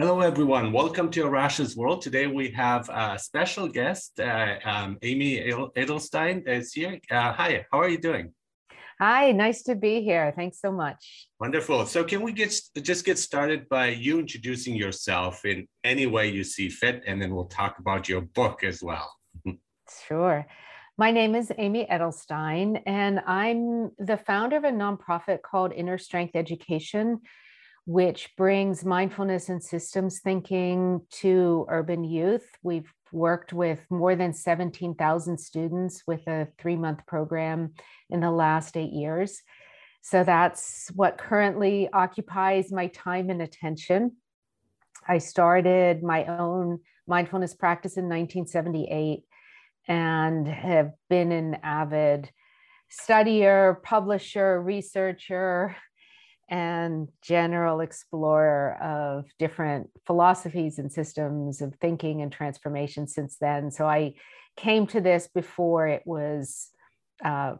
Hello, everyone. Welcome to Arash's World. Today we have a special guest, uh, um, Amy Edelstein is here. Uh, hi, how are you doing? Hi, nice to be here. Thanks so much. Wonderful. So can we get just get started by you introducing yourself in any way you see fit, and then we'll talk about your book as well. sure. My name is Amy Edelstein, and I'm the founder of a nonprofit called Inner Strength Education which brings mindfulness and systems thinking to urban youth. We've worked with more than 17,000 students with a three month program in the last eight years. So that's what currently occupies my time and attention. I started my own mindfulness practice in 1978 and have been an avid studier, publisher, researcher, and general explorer of different philosophies and systems of thinking and transformation since then. So I came to this before it was uh,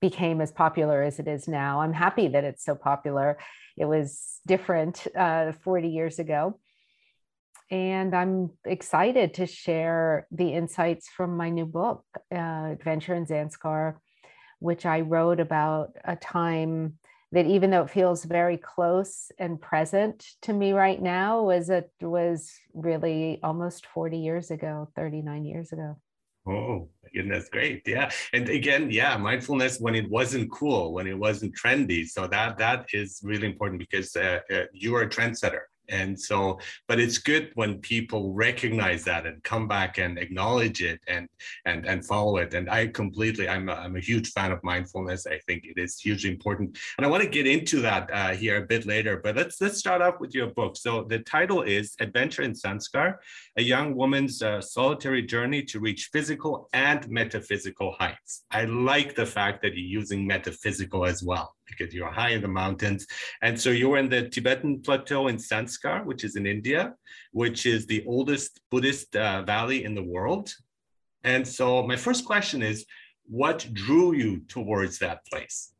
became as popular as it is now. I'm happy that it's so popular. It was different uh, 40 years ago. And I'm excited to share the insights from my new book, uh, Adventure in Zanskar, which I wrote about a time that even though it feels very close and present to me right now was it was really almost 40 years ago 39 years ago. Oh goodness great. Yeah. And again yeah mindfulness when it wasn't cool when it wasn't trendy. So that that is really important because uh, uh, you are a trendsetter and so but it's good when people recognize that and come back and acknowledge it and and and follow it. And i completely i'm a, I'm a huge fan of mindfulness. I think it is hugely important. And i want to get into that uh, here a bit later but let's let's start off with your book. So the title is adventure in zanskar a young woman's uh, solitary journey to reach physical and metaphysical heights. I like the fact that you're using metaphysical as well because you're high in the mountains. And so you're in the Tibetan plateau in Zanskar, which is in India, which is the oldest Buddhist uh, valley in the world. And so my first question is, what drew you towards that place?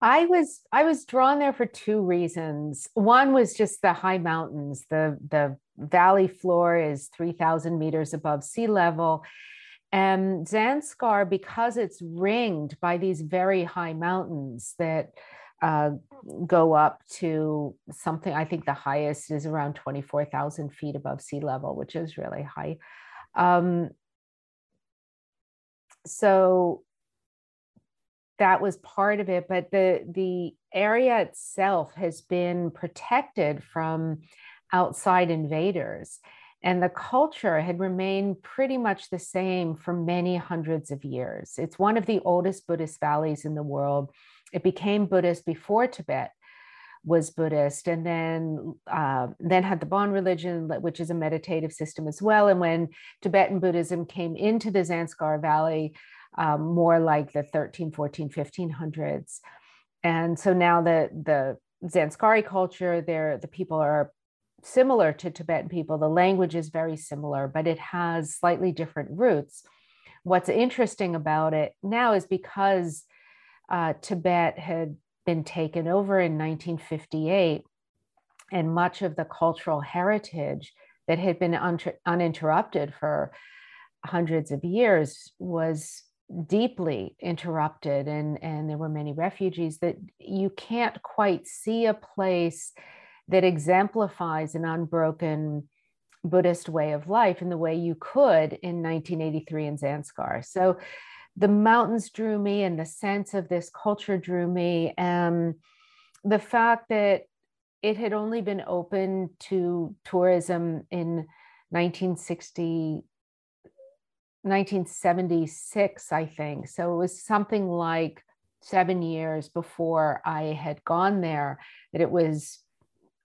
I was I was drawn there for two reasons. One was just the high mountains. The the valley floor is 3,000 meters above sea level. And Zanskar, because it's ringed by these very high mountains that uh, go up to something, I think the highest is around 24,000 feet above sea level, which is really high. Um, so that was part of it, but the, the area itself has been protected from outside invaders. And the culture had remained pretty much the same for many hundreds of years. It's one of the oldest Buddhist valleys in the world. It became Buddhist before Tibet was Buddhist, and then uh, then had the Bon religion, which is a meditative system as well. And when Tibetan Buddhism came into the Zanskar Valley, um, more like the 13, 14, 1500s, and so now the the Zanskari culture, there the people are similar to Tibetan people. The language is very similar, but it has slightly different roots. What's interesting about it now is because uh, Tibet had been taken over in 1958, and much of the cultural heritage that had been un- uninterrupted for hundreds of years was deeply interrupted and and there were many refugees that you can't quite see a place that exemplifies an unbroken Buddhist way of life in the way you could in 1983 in Zanskar. So the mountains drew me and the sense of this culture drew me. And the fact that it had only been open to tourism in 1960, 1976, I think. So it was something like seven years before I had gone there that it was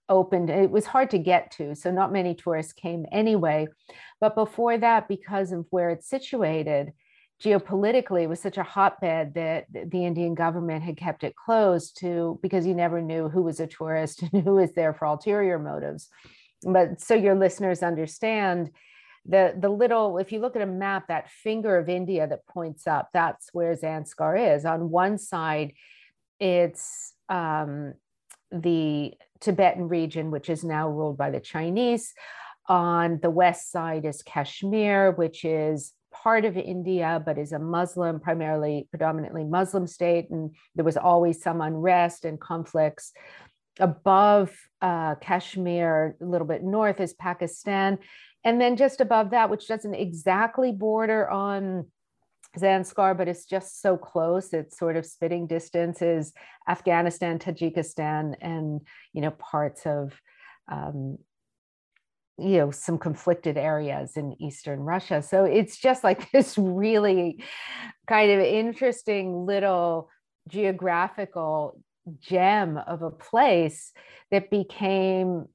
opened it was hard to get to so not many tourists came anyway. But before that because of where it's situated geopolitically it was such a hotbed that the indian government had kept it closed to because you never knew who was a tourist and who was there for ulterior motives. But so your listeners understand the the little if you look at a map that finger of india that points up that's where zanskar is. On one side it's um, the Tibetan region, which is now ruled by the Chinese. On the west side is Kashmir, which is part of India, but is a Muslim, primarily predominantly Muslim state. And there was always some unrest and conflicts. Above uh, Kashmir, a little bit north, is Pakistan. And then just above that, which doesn't exactly border on Zanskar, but it's just so close. It's sort of spitting distance is Afghanistan, Tajikistan, and you know parts of um, you know some conflicted areas in eastern Russia. So it's just like this really kind of interesting little geographical gem of a place that became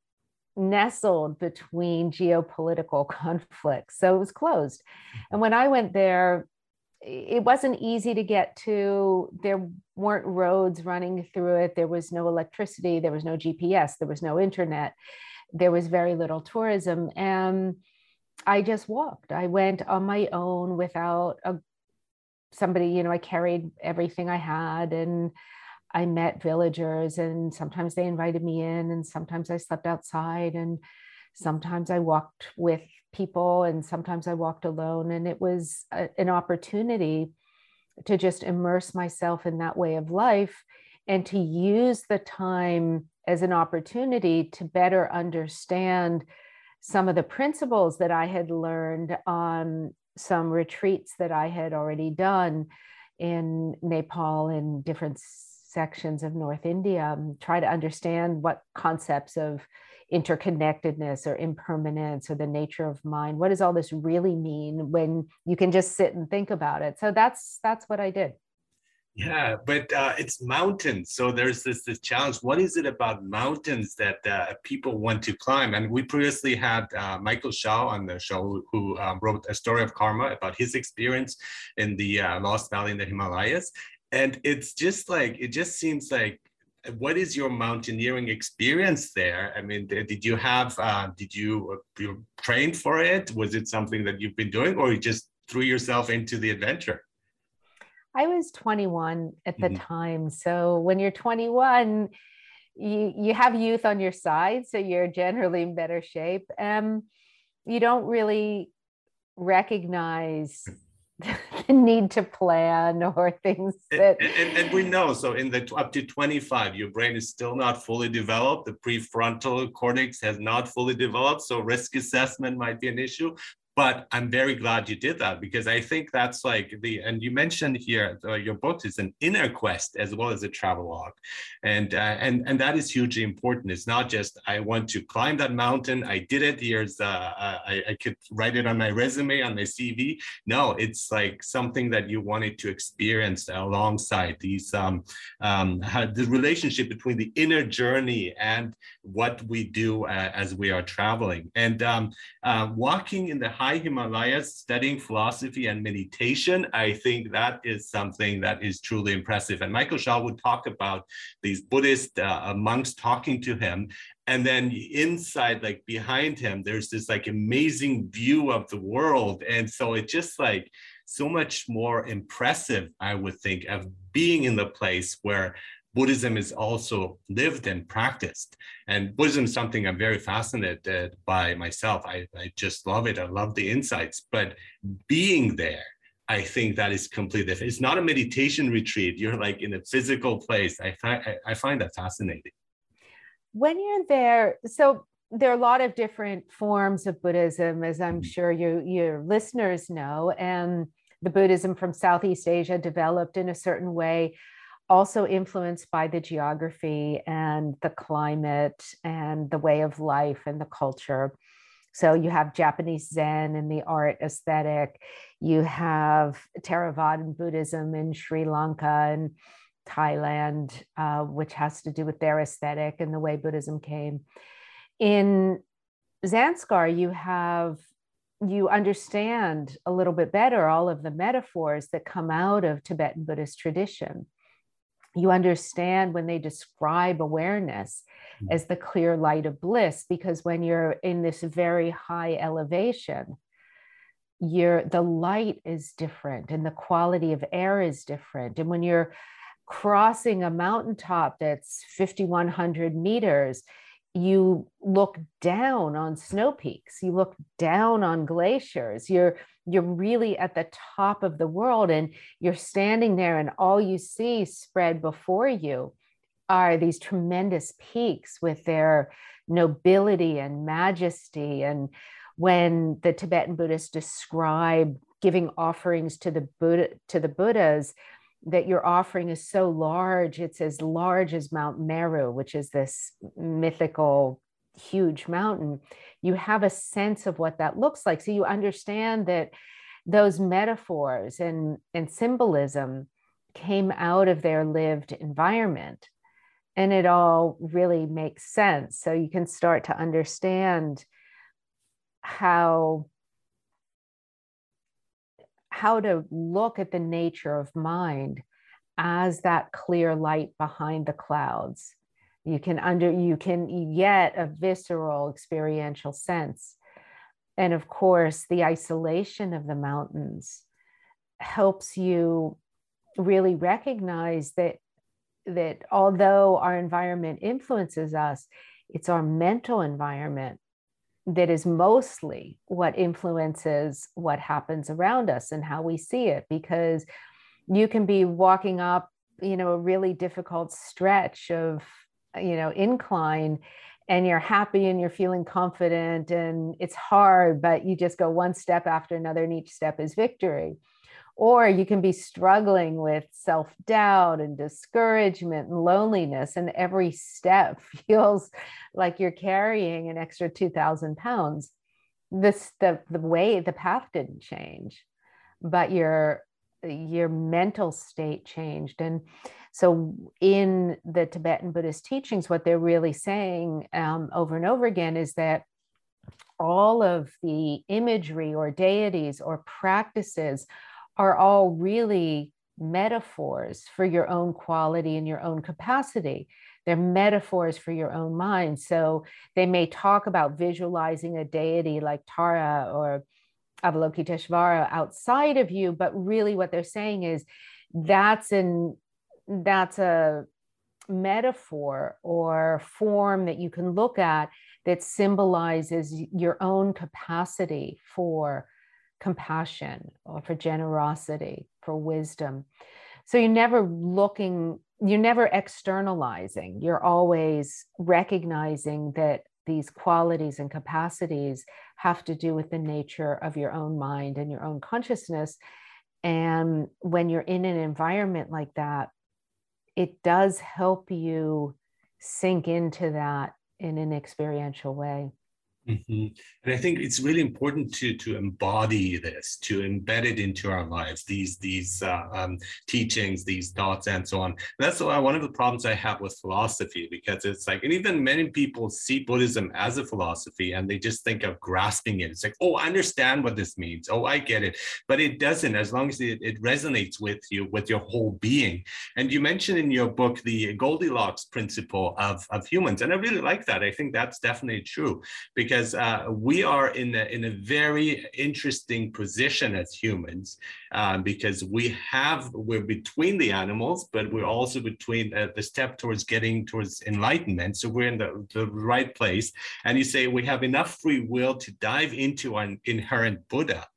nestled between geopolitical conflicts. So it was closed. And mm-hmm. when I went there, it wasn't easy to get to. There weren't roads running through it. There was no electricity. There was no GPS. There was no internet. There was very little tourism. And I just walked. I went on my own without a, somebody, you know, I carried everything I had and I met villagers and sometimes they invited me in and sometimes I slept outside and sometimes I walked with people and sometimes I walked alone. And it was a, an opportunity to just immerse myself in that way of life and to use the time as an opportunity to better understand some of the principles that I had learned on some retreats that I had already done in Nepal and different sections of North India, um, try to understand what concepts of interconnectedness or impermanence or the nature of mind what does all this really mean when you can just sit and think about it? So that's that's what i did. Yeah but uh, it's mountains. So there's this this challenge. What is it about mountains that uh, people want to climb? And we previously had uh, michael shaw on the show who, um, wrote a story of karma about his experience in the uh, lost valley in the himalayas. And it's just like it just seems like what is your mountaineering experience there? I mean, did you have, uh, did you, uh, you trained for it? Was it something that you've been doing or you just threw yourself into the adventure? I was 21 at the mm-hmm. time. So when you're 21, you, you have youth on your side. So you're generally in better shape. Um, you don't really recognize the need to plan or things that and, and, and, we know so in the up to 25 your brain is still not fully developed. The prefrontal cortex has not fully developed so risk assessment might be an issue but i'm very glad you did that because i think that's like the and you mentioned here uh, your book is an inner quest as well as a travel log. And uh, and and that is hugely important. It's not just i want to climb that mountain i did it here's uh, I, I could write it on my resume on my cv no it's like something that you wanted to experience alongside these um, um the relationship between the inner journey and what we do uh, as we are traveling. And um, uh, walking in the high high Himalayas studying philosophy and meditation, I think that is something that is truly impressive. And Michael Shah would talk about these Buddhist uh, monks talking to him. And then inside, like behind him, there's this like amazing view of the world. And so it just like so much more impressive, I would think, of being in the place where Buddhism is also lived and practiced. And Buddhism is something I'm very fascinated by myself. I, I just love it. I love the insights. But being there, I think that is completely different. It's not a meditation retreat. You're like in a physical place. I, find I find that fascinating. When you're there, so there are a lot of different forms of Buddhism, as I'm mm-hmm. sure you, your listeners know. And the Buddhism from Southeast Asia developed in a certain way also influenced by the geography and the climate and the way of life and the culture. So you have Japanese Zen and the art aesthetic. You have Theravadan Buddhism in Sri Lanka and Thailand, uh, which has to do with their aesthetic and the way Buddhism came. In Zanskar, you have you understand a little bit better all of the metaphors that come out of Tibetan Buddhist tradition you understand when they describe awareness mm-hmm. as the clear light of bliss because when you're in this very high elevation your the light is different and the quality of air is different and when you're crossing a mountaintop that's 5,100 meters, you look down on snow peaks, you look down on glaciers. You're you're really at the top of the world and you're standing there and all you see spread before you are these tremendous peaks with their nobility and majesty. And when the Tibetan Buddhists describe giving offerings to the Buddha to the Buddhas, that your offering is so large, it's as large as Mount Meru, which is this mythical huge mountain. You have a sense of what that looks like. So you understand that those metaphors and, and symbolism came out of their lived environment. And it all really makes sense. So you can start to understand how how to look at the nature of mind as that clear light behind the clouds you can under you can get a visceral experiential sense. And of course the isolation of the mountains helps you really recognize that that although our environment influences us it's our mental environment that is mostly what influences what happens around us and how we see it because you can be walking up you know a really difficult stretch of you know incline and you're happy and you're feeling confident and it's hard but you just go one step after another and each step is victory or you can be struggling with self doubt and discouragement and loneliness, and every step feels like you're carrying an extra 2,000 pounds. This, the, the way, the path didn't change, but your, your mental state changed. And so, in the Tibetan Buddhist teachings, what they're really saying um, over and over again is that all of the imagery or deities or practices are all really metaphors for your own quality and your own capacity. They're metaphors for your own mind. So they may talk about visualizing a deity like Tara or Avalokiteshvara outside of you, but really what they're saying is that's an that's a metaphor or form that you can look at that symbolizes your own capacity for compassion or for generosity, for wisdom. So you're never looking, you're never externalizing, you're always recognizing that these qualities and capacities have to do with the nature of your own mind and your own consciousness. And when you're in an environment like that, it does help you sink into that in an experiential way. Mm-hmm. And I think it's really important to to embody this, to embed it into our lives. These these uh, um, teachings, these thoughts, and so on. And that's why one of the problems I have with philosophy, because it's like, and even many people see Buddhism as a philosophy, and they just think of grasping it. It's like, oh, I understand what this means. Oh, I get it. But it doesn't. As long as it, it resonates with you, with your whole being. And you mentioned in your book the Goldilocks principle of of humans, and I really like that. I think that's definitely true because because uh, we are in a, in a very interesting position as humans um, because we have we're between the animals but we're also between uh, the step towards getting towards enlightenment. So we're in the, the right place. And you say we have enough free will to dive into an inherent buddha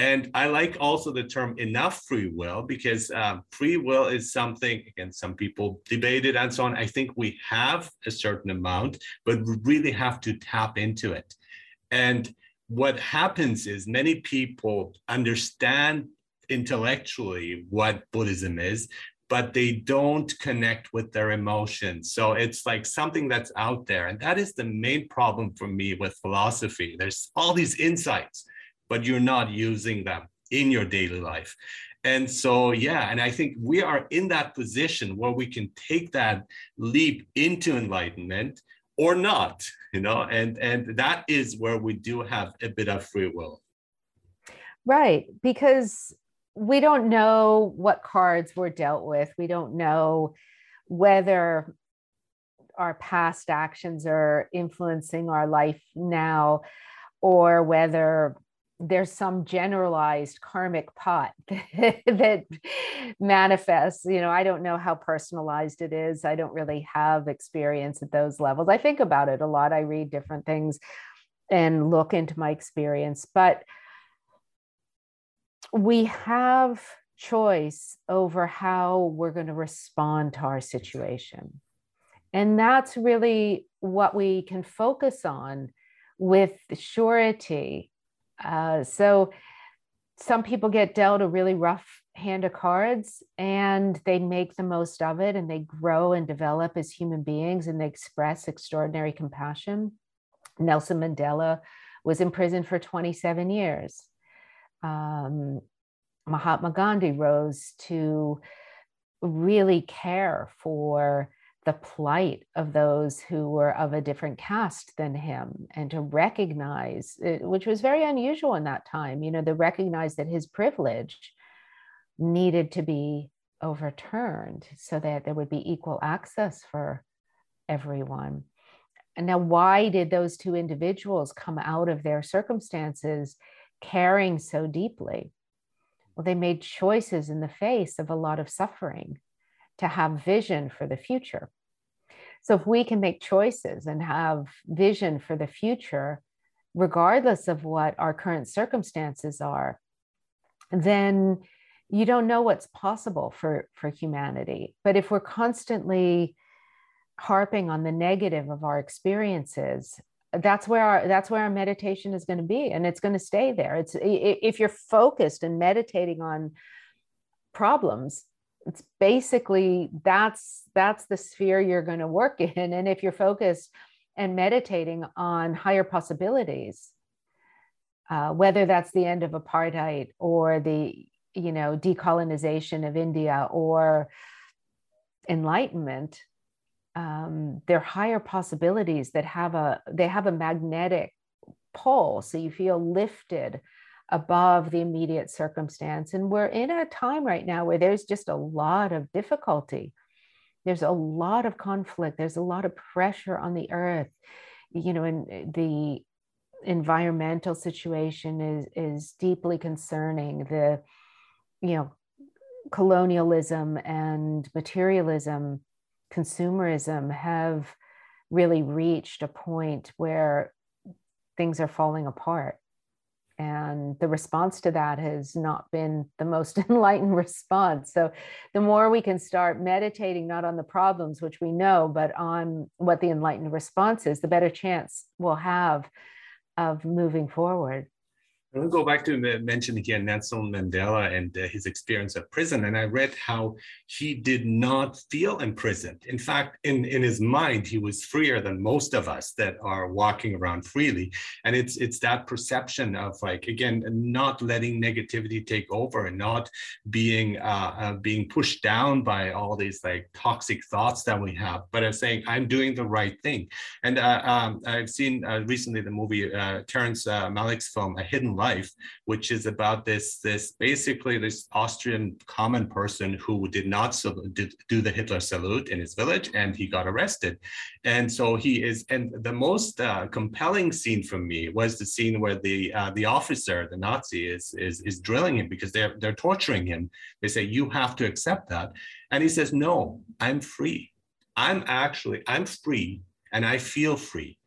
and I like also the term enough free will because um, free will is something, again, some people debate it and so on. I think we have a certain amount, but we really have to tap into it. And what happens is many people understand intellectually what Buddhism is, but they don't connect with their emotions. So it's like something that's out there. And that is the main problem for me with philosophy. There's all these insights but you're not using them in your daily life. And so, yeah, and I think we are in that position where we can take that leap into enlightenment or not, you know, and and that is where we do have a bit of free will. Right, because we don't know what cards were dealt with. We don't know whether our past actions are influencing our life now or whether there's some generalized karmic pot that manifests you know i don't know how personalized it is. I don't really have experience at those levels. I think about it a lot. I read different things and look into my experience but we have choice over how we're going to respond to our situation. And that's really what we can focus on with surety uh, so some people get dealt a really rough hand of cards and they make the most of it and they grow and develop as human beings and they express extraordinary compassion. Nelson Mandela was in prison for 27 years. Um, Mahatma Gandhi rose to really care for the plight of those who were of a different caste than him and to recognize it, which was very unusual in that time you know to recognize that his privilege needed to be overturned so that there would be equal access for everyone. And now why did those two individuals come out of their circumstances caring so deeply? Well they made choices in the face of a lot of suffering to have vision for the future. So if we can make choices and have vision for the future, regardless of what our current circumstances are, then you don't know what's possible for, for humanity. But if we're constantly harping on the negative of our experiences, that's where our that's where our meditation is going to be and it's going to stay there it's if you're focused and meditating on problems it's basically that's that's the sphere you're going to work in. And if you're focused and meditating on higher possibilities uh, whether that's the end of apartheid or the you know decolonization of india or enlightenment um, they're higher possibilities that have a they have a magnetic pull. So you feel lifted above the immediate circumstance. And we're in a time right now where there's just a lot of difficulty. There's a lot of conflict. There's a lot of pressure on the earth. You know, and eh, the environmental situation is is deeply concerning. The, you know, colonialism and materialism, consumerism have really reached a point where things are falling apart and the response to that has not been the most enlightened response. So the more we can start meditating not on the problems which we know but on what the enlightened response is the better chance we'll have of moving forward I want to go back to mention again Nelson Mandela and uh, his experience of prison. And I read how he did not feel imprisoned. In fact, in, in his mind, he was freer than most of us that are walking around freely. And it's it's that perception of like again, not letting negativity take over and not being uh, uh, being pushed down by all these like toxic thoughts that we have, but of saying I'm doing the right thing. And uh, um, I've seen uh, recently the movie uh, Terrence Malick's film A Hidden life, which is about this this basically this Austrian common person who did not do the Hitler salute in his village, and he got arrested. And so he is. And the most uh, compelling scene for me was the scene where the uh, the officer, the Nazi, is is is drilling him because they're they're torturing him. They say you have to accept that, and he says, "No, I'm free. I'm actually I'm free, and I feel free."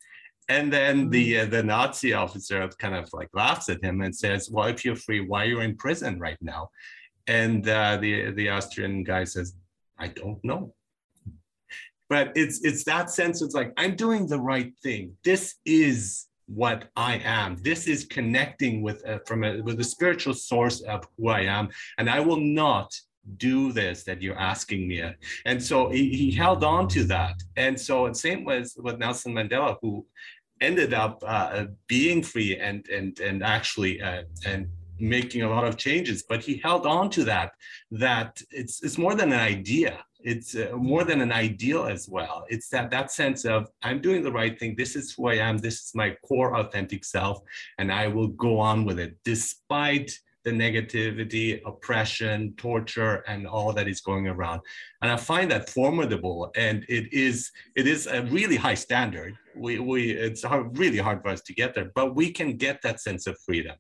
And then the uh, the Nazi officer kind of like laughs at him and says, "Well, if you're free, why are you in prison right now?" And uh, the the Austrian guy says, "I don't know." But it's it's that sense. It's like I'm doing the right thing. This is what I am. This is connecting with uh, from a with a spiritual source of who I am, and I will not do this that you're asking me. And so he, he held on to that. And so same was with nelson mandela who ended up uh, being free and and and actually uh, and making a lot of changes. But he held on to that that it's it's more than an idea. It's uh, more than an ideal as well. It's that that sense of i'm doing the right thing. This is who i am. This is my core authentic self and i will go on with it. Despite the negativity, oppression, torture, and all that is going around. And I find that formidable, and it is it is a really high standard. We we it's hard, really hard for us to get there, but we can get that sense of freedom.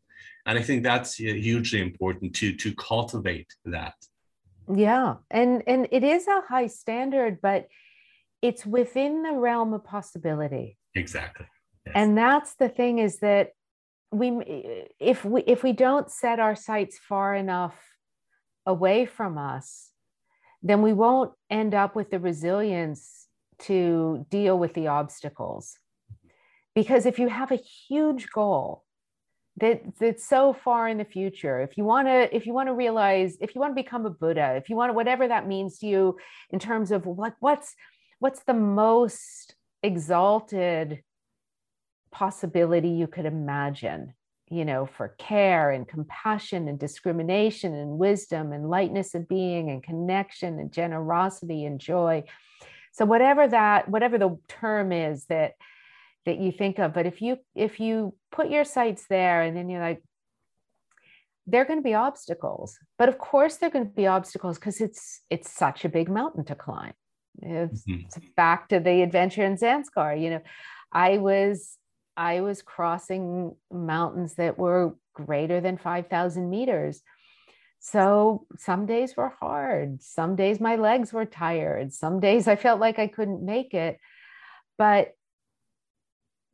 and i think that's uh, hugely important to to cultivate that yeah and and it is a high standard but it's within the realm of possibility exactly yes. and that's the thing is that we if we if we don't set our sights far enough away from us then we won't end up with the resilience to deal with the obstacles. Because if you have a huge goal that that's so far in the future if you want to if you want to realize if you want to become a buddha if you want whatever that means to you in terms of what what's what's the most exalted possibility you could imagine you know for care and compassion and discrimination and wisdom and lightness of being and connection and generosity and joy. So whatever that whatever the term is that that you think of but if you if you put your sights there and then you're like they're going to be obstacles but of course they're going to be obstacles because it's it's such a big mountain to climb. It's, mm-hmm. it's back to the adventure in zanskar you know. I was i was crossing mountains that were greater than 5000 meters so some days were hard some days my legs were tired some days i felt like i couldn't make it but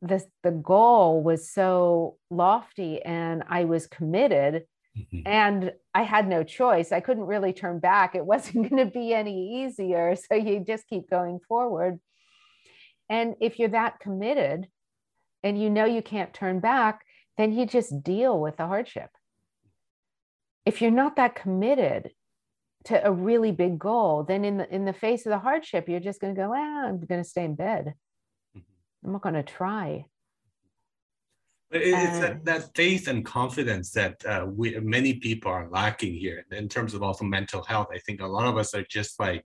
the, the goal was so lofty and I was committed mm-hmm. and I had no choice. I couldn't really turn back. It wasn't going to be any easier. So you just keep going forward. And if you're that committed and you know you can't turn back, then you just deal with the hardship. If you're not that committed to a really big goal, then in the in the face of the hardship, you're just going to go, ah, I'm going to stay in bed. I'm not going to try. But it's that, that, faith and confidence that uh, we many people are lacking here in terms of also mental health. I think a lot of us are just like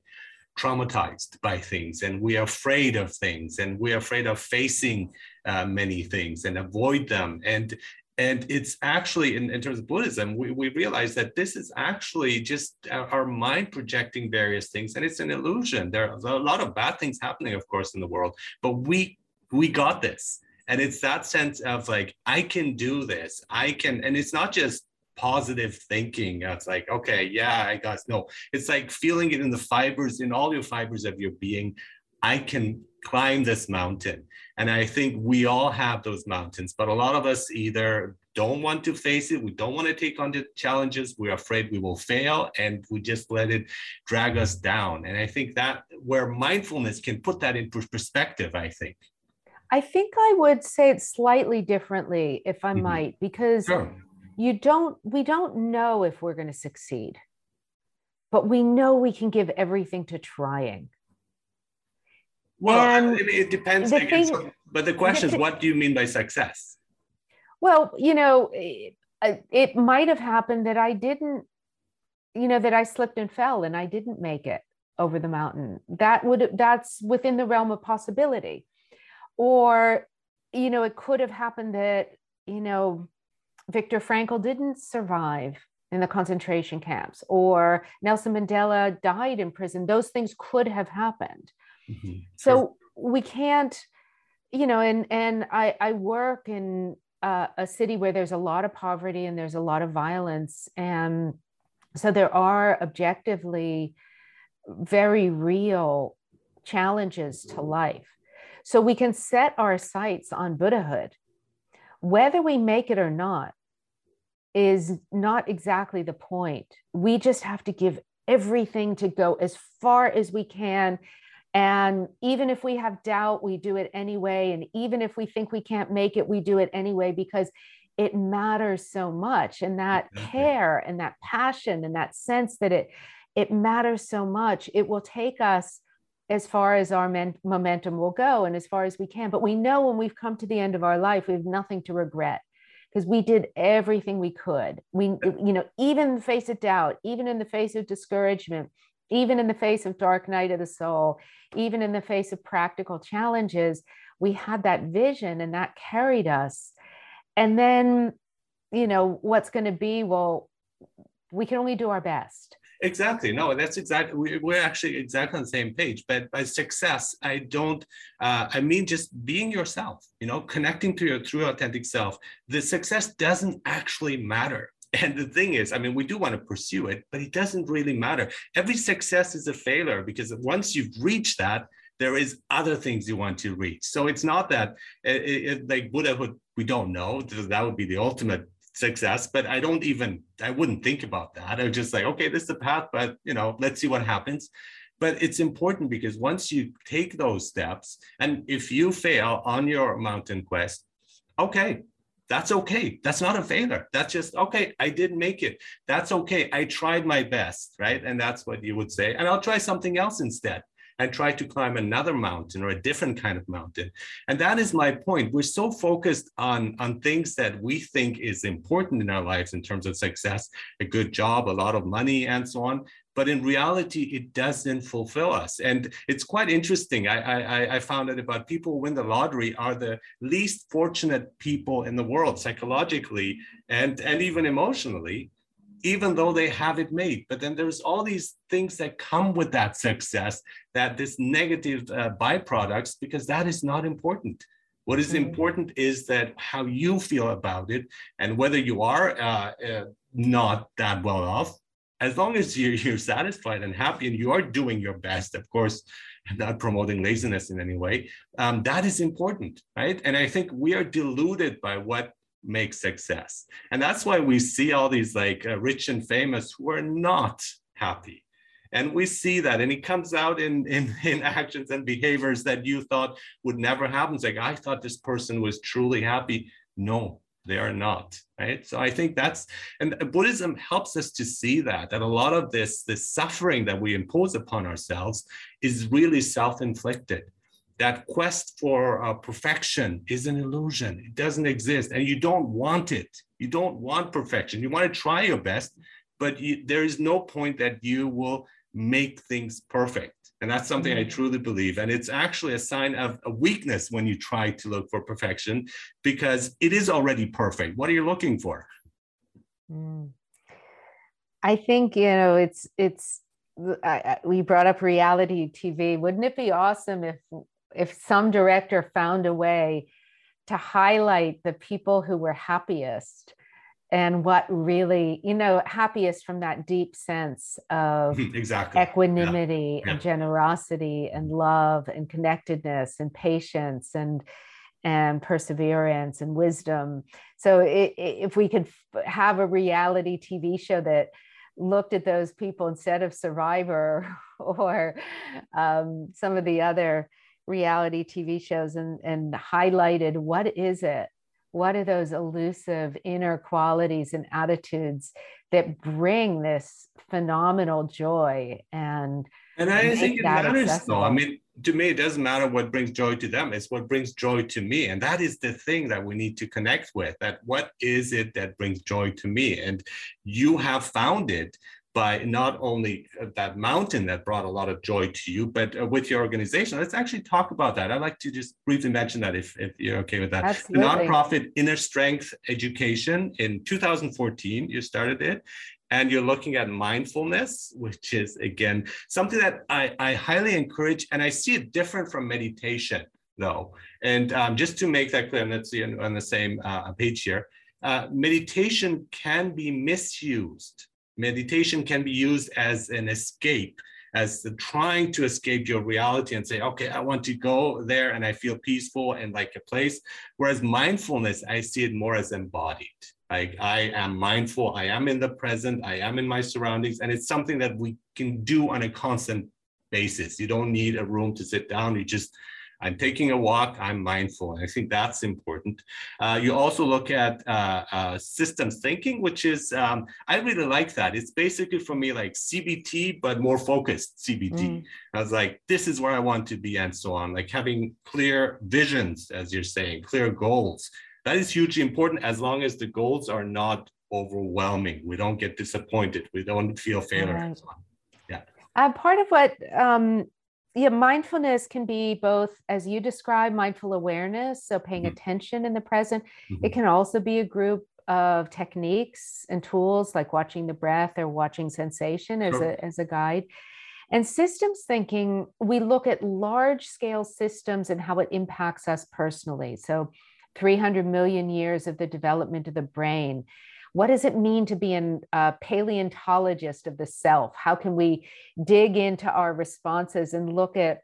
traumatized by things, and we are afraid of things, and we are afraid of facing uh, many things and avoid them. And and it's actually in, in terms of Buddhism, we, we realize that this is actually just our, our mind projecting various things, and it's an illusion. There are a lot of bad things happening, of course, in the world, but we we got this and it's that sense of like i can do this i can and it's not just positive thinking it's like okay yeah i got no it's like feeling it in the fibers in all your fibers of your being i can climb this mountain and i think we all have those mountains but a lot of us either don't want to face it we don't want to take on the challenges we're afraid we will fail and we just let it drag us down and i think that where mindfulness can put that in perspective i think I think I would say it slightly differently, if I mm-hmm. might, because sure. you don't, we don't know if we're going to succeed, but we know we can give everything to trying. Well, and it depends. The thing, so, but the question the, is, what do you mean by success? Well, you know, eh, it, it might have happened that I didn't, you know, that I slipped and fell and I didn't make it over the mountain. That would, that's within the realm of possibility or you know it could have happened that you know Viktor Frankl didn't survive in the concentration camps or Nelson Mandela died in prison those things could have happened mm-hmm. so we can't you know and and I I work in uh, a city where there's a lot of poverty and there's a lot of violence and so there are objectively very real challenges to life so we can set our sights on Buddhahood. Whether we make it or not is not exactly the point. We just have to give everything to go as far as we can. And even if we have doubt, we do it anyway. And even if we think we can't make it, we do it anyway because it matters so much. And that care and that passion and that sense that it it matters so much, it will take us as far as our men- momentum will go and as far as we can. But we know when we've come to the end of our life, we have nothing to regret because we did everything we could. We, you know, even in the face of doubt, even in the face of discouragement, even in the face of dark night of the soul, even in the face of practical challenges, we had that vision and that carried us. And then, you know, what's going to be, well, we can only do our best Exactly. No, that's exactly. We, we're actually exactly on the same page. But by success, I don't. Uh, I mean, just being yourself. You know, connecting to your true, authentic self. The success doesn't actually matter. And the thing is, I mean, we do want to pursue it, but it doesn't really matter. Every success is a failure because once you've reached that, there is other things you want to reach. So it's not that it, it, like Buddhahood, we don't know. That would be the ultimate success but i don't even i wouldn't think about that i would just like okay this is the path but you know let's see what happens but it's important because once you take those steps and if you fail on your mountain quest okay that's okay. That's not a failure. That's just okay i didn't make it. That's okay. I tried my best right? And that's what you would say. And i'll try something else instead. And try to climb another mountain or a different kind of mountain. And that is my point. We're so focused on, on things that we think is important in our lives in terms of success, a good job, a lot of money, and so on. But in reality, it doesn't fulfill us. And it's quite interesting. I, I, I found out about people who win the lottery are the least fortunate people in the world psychologically and, and even emotionally even though they have it made. But then there's all these things that come with that success, that this negative uh, byproducts, because that is not important. What is mm-hmm. important is that how you feel about it, and whether you are uh, uh, not that well off, as long as you're, you're satisfied and happy and you are doing your best, of course, not promoting laziness in any way, um, that is important, right? And I think we are deluded by what makes success. And that's why we see all these like uh, rich and famous who are not happy. And we see that, and it comes out in, in, in actions and behaviors that you thought would never happen. It's like, I thought this person was truly happy. No, they are not right so i think that's and buddhism helps us to see that that a lot of this this suffering that we impose upon ourselves is really self-inflicted that quest for uh, perfection is an illusion. It doesn't exist, and you don't want it. You don't want perfection. You want to try your best, but you, there is no point that you will make things perfect. And that's something mm-hmm. I truly believe. And it's actually a sign of a weakness when you try to look for perfection because it is already perfect. What are you looking for? Mm. I think, you know, it's, it's, I, we brought up reality TV. Wouldn't it be awesome if if some director found a way to highlight the people who were happiest and what really you know happiest from that deep sense of exactly equanimity yeah. and generosity and love and connectedness and patience and and perseverance and wisdom so it, it, if we could have a reality tv show that looked at those people instead of survivor or um, some of the other reality TV shows and, and highlighted what is it? What are those elusive inner qualities and attitudes that bring this phenomenal joy and and I think it matters accessible. though. I mean, to me, it doesn't matter what brings joy to them, it's what brings joy to me. And that is the thing that we need to connect with that what is it that brings joy to me? And you have found it by not only uh, that mountain that brought a lot of joy to you, but uh, with your organization. Let's actually talk about that. I'd like to just briefly mention that if, if you're okay with that. Absolutely. The nonprofit Inner Strength Education in 2014, you started it. And you're looking at mindfulness, which is again something that I, I highly encourage, and I see it different from meditation, though. And um, just to make that clear, and let's see on, on the same uh, page here, uh, meditation can be misused meditation can be used as an escape as trying to escape your reality and say okay i want to go there and i feel peaceful and like a place. Whereas mindfulness i see it more as embodied. Like i am mindful i am in the present i am in my surroundings and it's something that we can do on a constant basis. You don't need a room to sit down you just I'm taking a walk, I'm mindful. And I think that's important. Uh, you also look at uh, uh, systems thinking, which is, um, I really like that. It's basically for me like CBT, but more focused CBT. Mm. I was like, this is where I want to be, and so on. Like having clear visions, as you're saying, clear goals. That is hugely important as long as the goals are not overwhelming. We don't get disappointed. We don't feel failure. Right. So yeah. Uh, part of what um, yeah mindfulness can be both as you describe mindful awareness so paying mm-hmm. attention in the present mm-hmm. it can also be a group of techniques and tools like watching the breath or watching sensation as sure. a as a guide. And systems thinking, we look at large scale systems and how it impacts us personally. So 300 million years of the development of the brain. What does it mean to be an, a paleontologist of the self? How can we dig into our responses and look at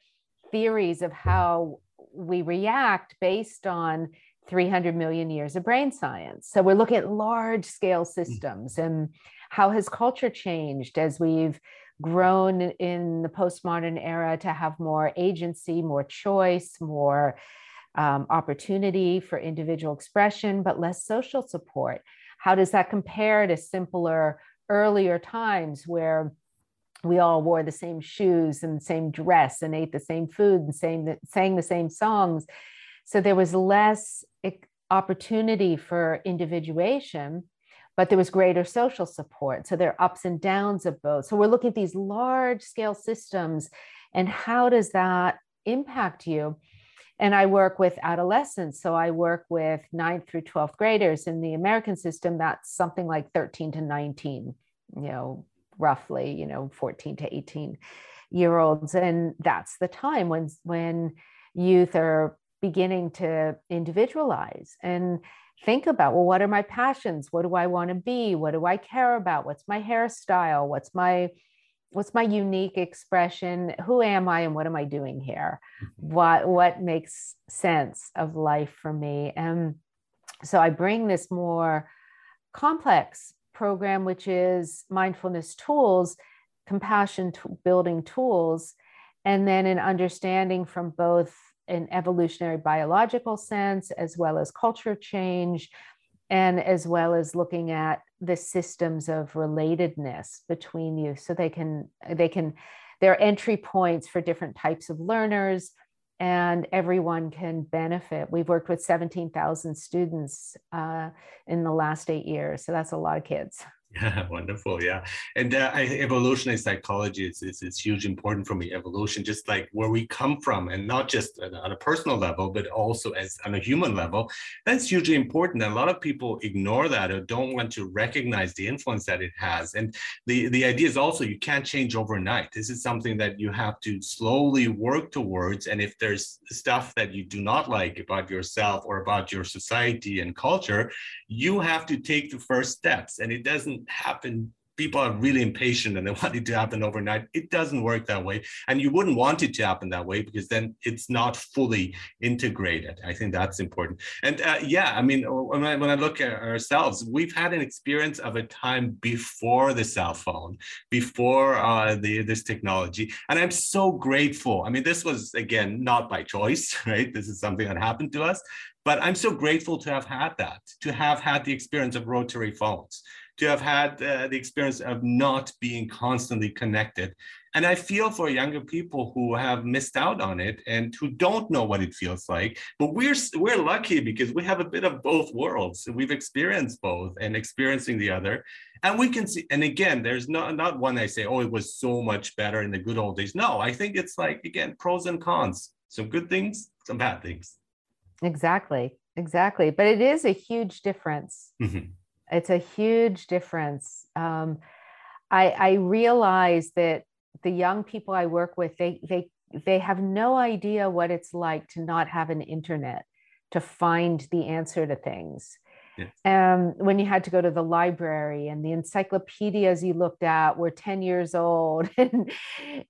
theories of how we react based on 300 million years of brain science. So we're looking at large scale hmm. systems and how has culture changed as we've grown in the postmodern era to have more agency, more choice, more um, opportunity for individual expression, but less social support. How does that compare to simpler earlier times where we all wore the same shoes and the same dress and ate the same food and sang the same songs. So there was less opportunity for individuation, but there was greater social support. So there are ups and downs of both. So we're looking at these large scale systems and how does that impact you? And I work with adolescents. So I work with ninth through 12th graders. In the American system, that's something like 13 to 19, you know, roughly, you know, 14 to 18 year olds. And that's the time when, when youth are beginning to individualize and think about well what are my passions what do i want to be what do i care about what's my hairstyle what's my what's my unique expression? Who am i and what am i doing here? Mm-hmm. what what makes sense of life for me? And so i bring this more complex program, which is mindfulness tools, compassion t- building tools, and then an understanding from both an evolutionary biological sense as well as culture change and as well as looking at the systems of relatedness between you so they can they can there are entry points for different types of learners and everyone can benefit. We've worked with 17,000 students uh, in the last eight years. So that's a lot of kids. Yeah, wonderful. Yeah. And uh, evolutionary psychology is, is, is huge important for me. Evolution, just like where we come from, and not just on a personal level, but also as on a human level. That's hugely important. And a lot of people ignore that or don't want to recognize the influence that it has. And the, the idea is also you can't change overnight. This is something that you have to slowly work towards. And if there's stuff that you do not like about yourself or about your society and culture, you have to take the first steps. And it doesn't happen people are really impatient and they want it to happen overnight. It doesn't work that way. And you wouldn't want it to happen that way because then it's not fully integrated. I think that's important. And uh, yeah, I mean, when I, when I look at ourselves, we've had an experience of a time before the cell phone, before uh, the, this technology. And I'm so grateful. I mean, this was, again, not by choice, right? This is something that happened to us. But I'm so grateful to have had that, to have had the experience of rotary phones to have had uh, the experience of not being constantly connected. And I feel for younger people who have missed out on it and who don't know what it feels like. But we're we're lucky because we have a bit of both worlds. We've experienced both and experiencing the other. And we can see, and again, there's not not one I say, oh, it was so much better in the good old days. No, I think it's like again, pros and cons. Some good things, some bad things. Exactly. Exactly. But it is a huge difference. Mm-hmm it's a huge difference. Um, I, I realize that the young people I work with, they, they, they have no idea what it's like to not have an internet to find the answer to things. Yes. Um, when you had to go to the library and the encyclopedias you looked at were 10 years old and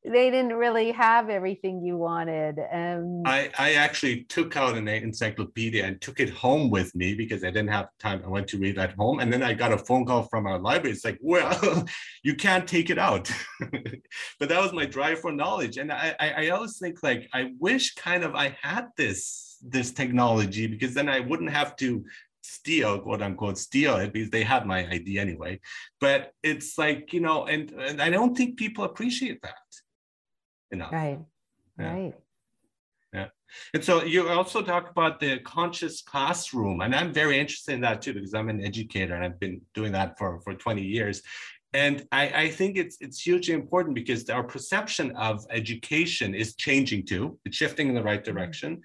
they didn't really have everything you wanted. Um, I, I actually took out an encyclopedia and took it home with me because I didn't have time. I went to read at home. And then I got a phone call from our library. It's like, well, you can't take it out. but that was my drive for knowledge. And I, I, I always think like, I wish kind of I had this this technology because then I wouldn't have to steal quote unquote steal it because they had my ID anyway. But it's like, you know, and, and I don't think people appreciate that enough. Right. Yeah. Right. Yeah. And so you also talk about the conscious classroom. And I'm very interested in that too, because I'm an educator and I've been doing that for, for 20 years. And I, I think it's it's hugely important because our perception of education is changing too. It's shifting in the right mm-hmm. direction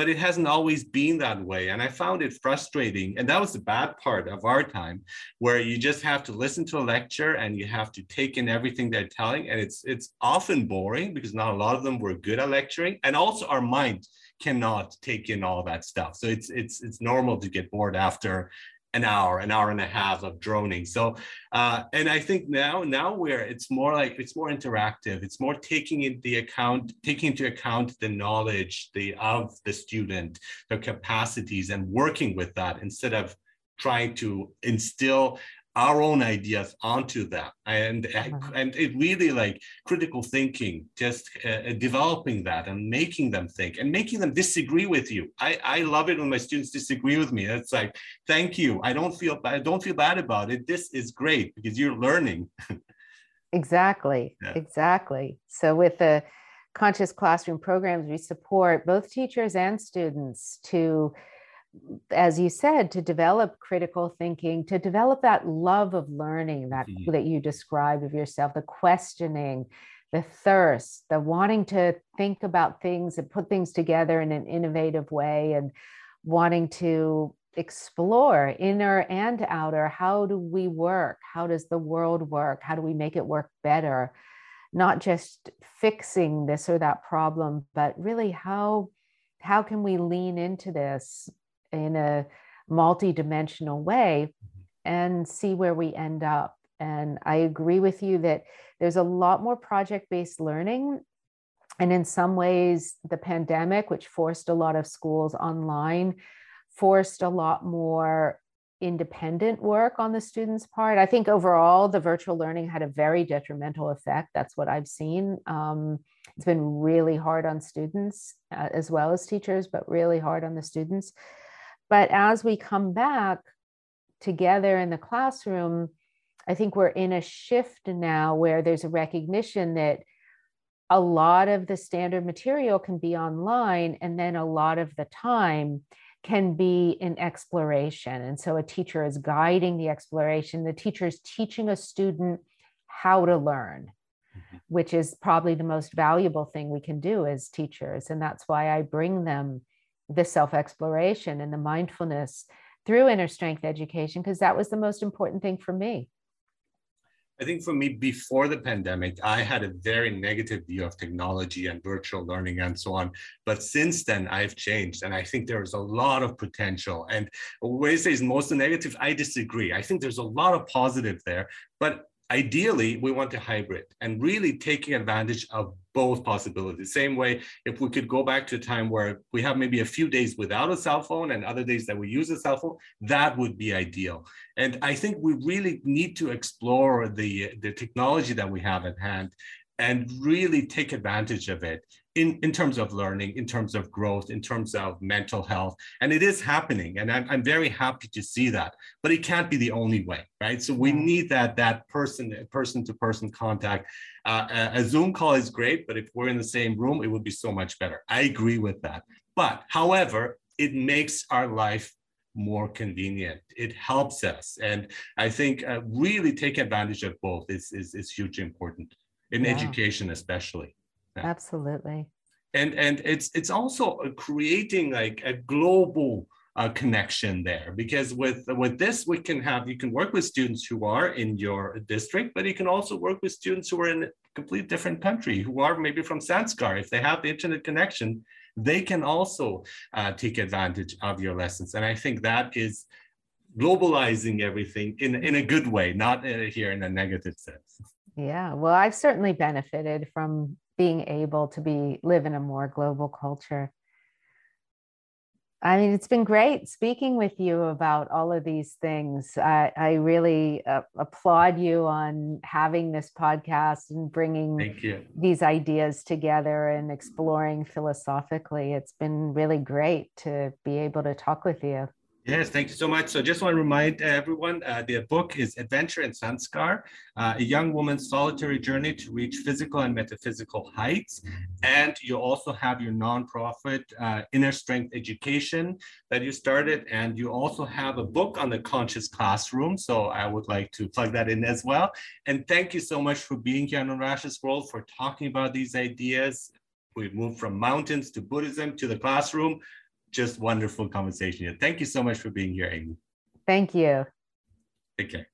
but it hasn't always been that way. And I found it frustrating. And that was the bad part of our time, where you just have to listen to a lecture and you have to take in everything they're telling. And it's it's often boring because not a lot of them were good at lecturing. And also our mind cannot take in all that stuff. So it's it's it's normal to get bored after an hour, an hour and a half of droning. So, uh, and I think now, now where it's more like it's more interactive. It's more taking into account, taking into account the knowledge, the of the student, their capacities, and working with that instead of trying to instill our own ideas onto that. And uh-huh. and it really like critical thinking just uh, uh, developing that and making them think and making them disagree with you. I i love it when my students disagree with me. It's like thank you. I don't feel i don't feel bad about it. This is great because you're learning. Exactly. Yeah. exactly. So with the conscious classroom programs we support both teachers and students to as you said to develop critical thinking to develop that love of learning that mm-hmm. that you describe of yourself the questioning the thirst the wanting to think about things and put things together in an innovative way and wanting to explore inner and outer how do we work? How does the world work? How do we make it work better? Not just fixing this or that problem but really how how can we lean into this in a multi-dimensional way and see where we end up. And i agree with you that there's a lot more project-based learning. And in some ways the pandemic which forced a lot of schools online forced a lot more independent work on the students part. I think overall the virtual learning had a very detrimental effect. That's what i've seen. Um, it's been really hard on students uh, as well as teachers but really hard on the students but as we come back together in the classroom, I think we're in a shift now where there's a recognition that a lot of the standard material can be online, and then a lot of the time can be in exploration. And so a teacher is guiding the exploration, the teacher is teaching a student how to learn. Mm-hmm. Which is probably the most valuable thing we can do as teachers. And that's why I bring them the self exploration and the mindfulness through inner strength education, because that was the most important thing for me. I think for me, before the pandemic, I had a very negative view of technology and virtual learning and so on. But since then, I've changed. And I think there's a lot of potential. And when you say is most negative, I disagree. I think there's a lot of positive there. But ideally we want a hybrid and really taking advantage of both possibilities. Same way if we could go back to a time where we have maybe a few days without a cell phone and other days that we use a cell phone that would be ideal. And i think we really need to explore the the technology that we have at hand and really take advantage of it in, in terms of learning, in terms of growth, in terms of mental health. And it is happening. And I'm, I'm very happy to see that. But it can't be the only way, right? So we need that that person person to person contact. Uh, a Zoom call is great, but if we're in the same room, it would be so much better. I agree with that. But however, it makes our life more convenient. It helps us. And I think uh, really take advantage of both is, is, is hugely important in yeah. education, especially. Absolutely. And and it's it's also creating like a global uh, connection there because with with this we can have you can work with students who are in your district but you can also work with students who are in a complete different country who are maybe from Zanskar if they have the internet connection they can also uh, take advantage of your lessons and I think that is globalizing everything in in a good way not uh, here in a negative sense yeah well I've certainly benefited from being able to be live in a more global culture. I mean, it's been great speaking with you about all of these things. I, I really uh, applaud you on having this podcast and bringing these ideas together and exploring philosophically. It's been really great to be able to talk with you. Yes, thank you so much. So just want to remind everyone, uh, the book is Adventure in Zanskar uh, a young woman's solitary journey to reach physical and metaphysical heights. And you also have your nonprofit uh, Inner Strength Education that you started. And you also have a book on the conscious classroom. So I would like to plug that in as well. And thank you so much for being here on Unconscious World, for talking about these ideas. We moved from mountains to Buddhism to the classroom just wonderful conversation here. Thank you so much for being here, Amy. Thank you. Take care.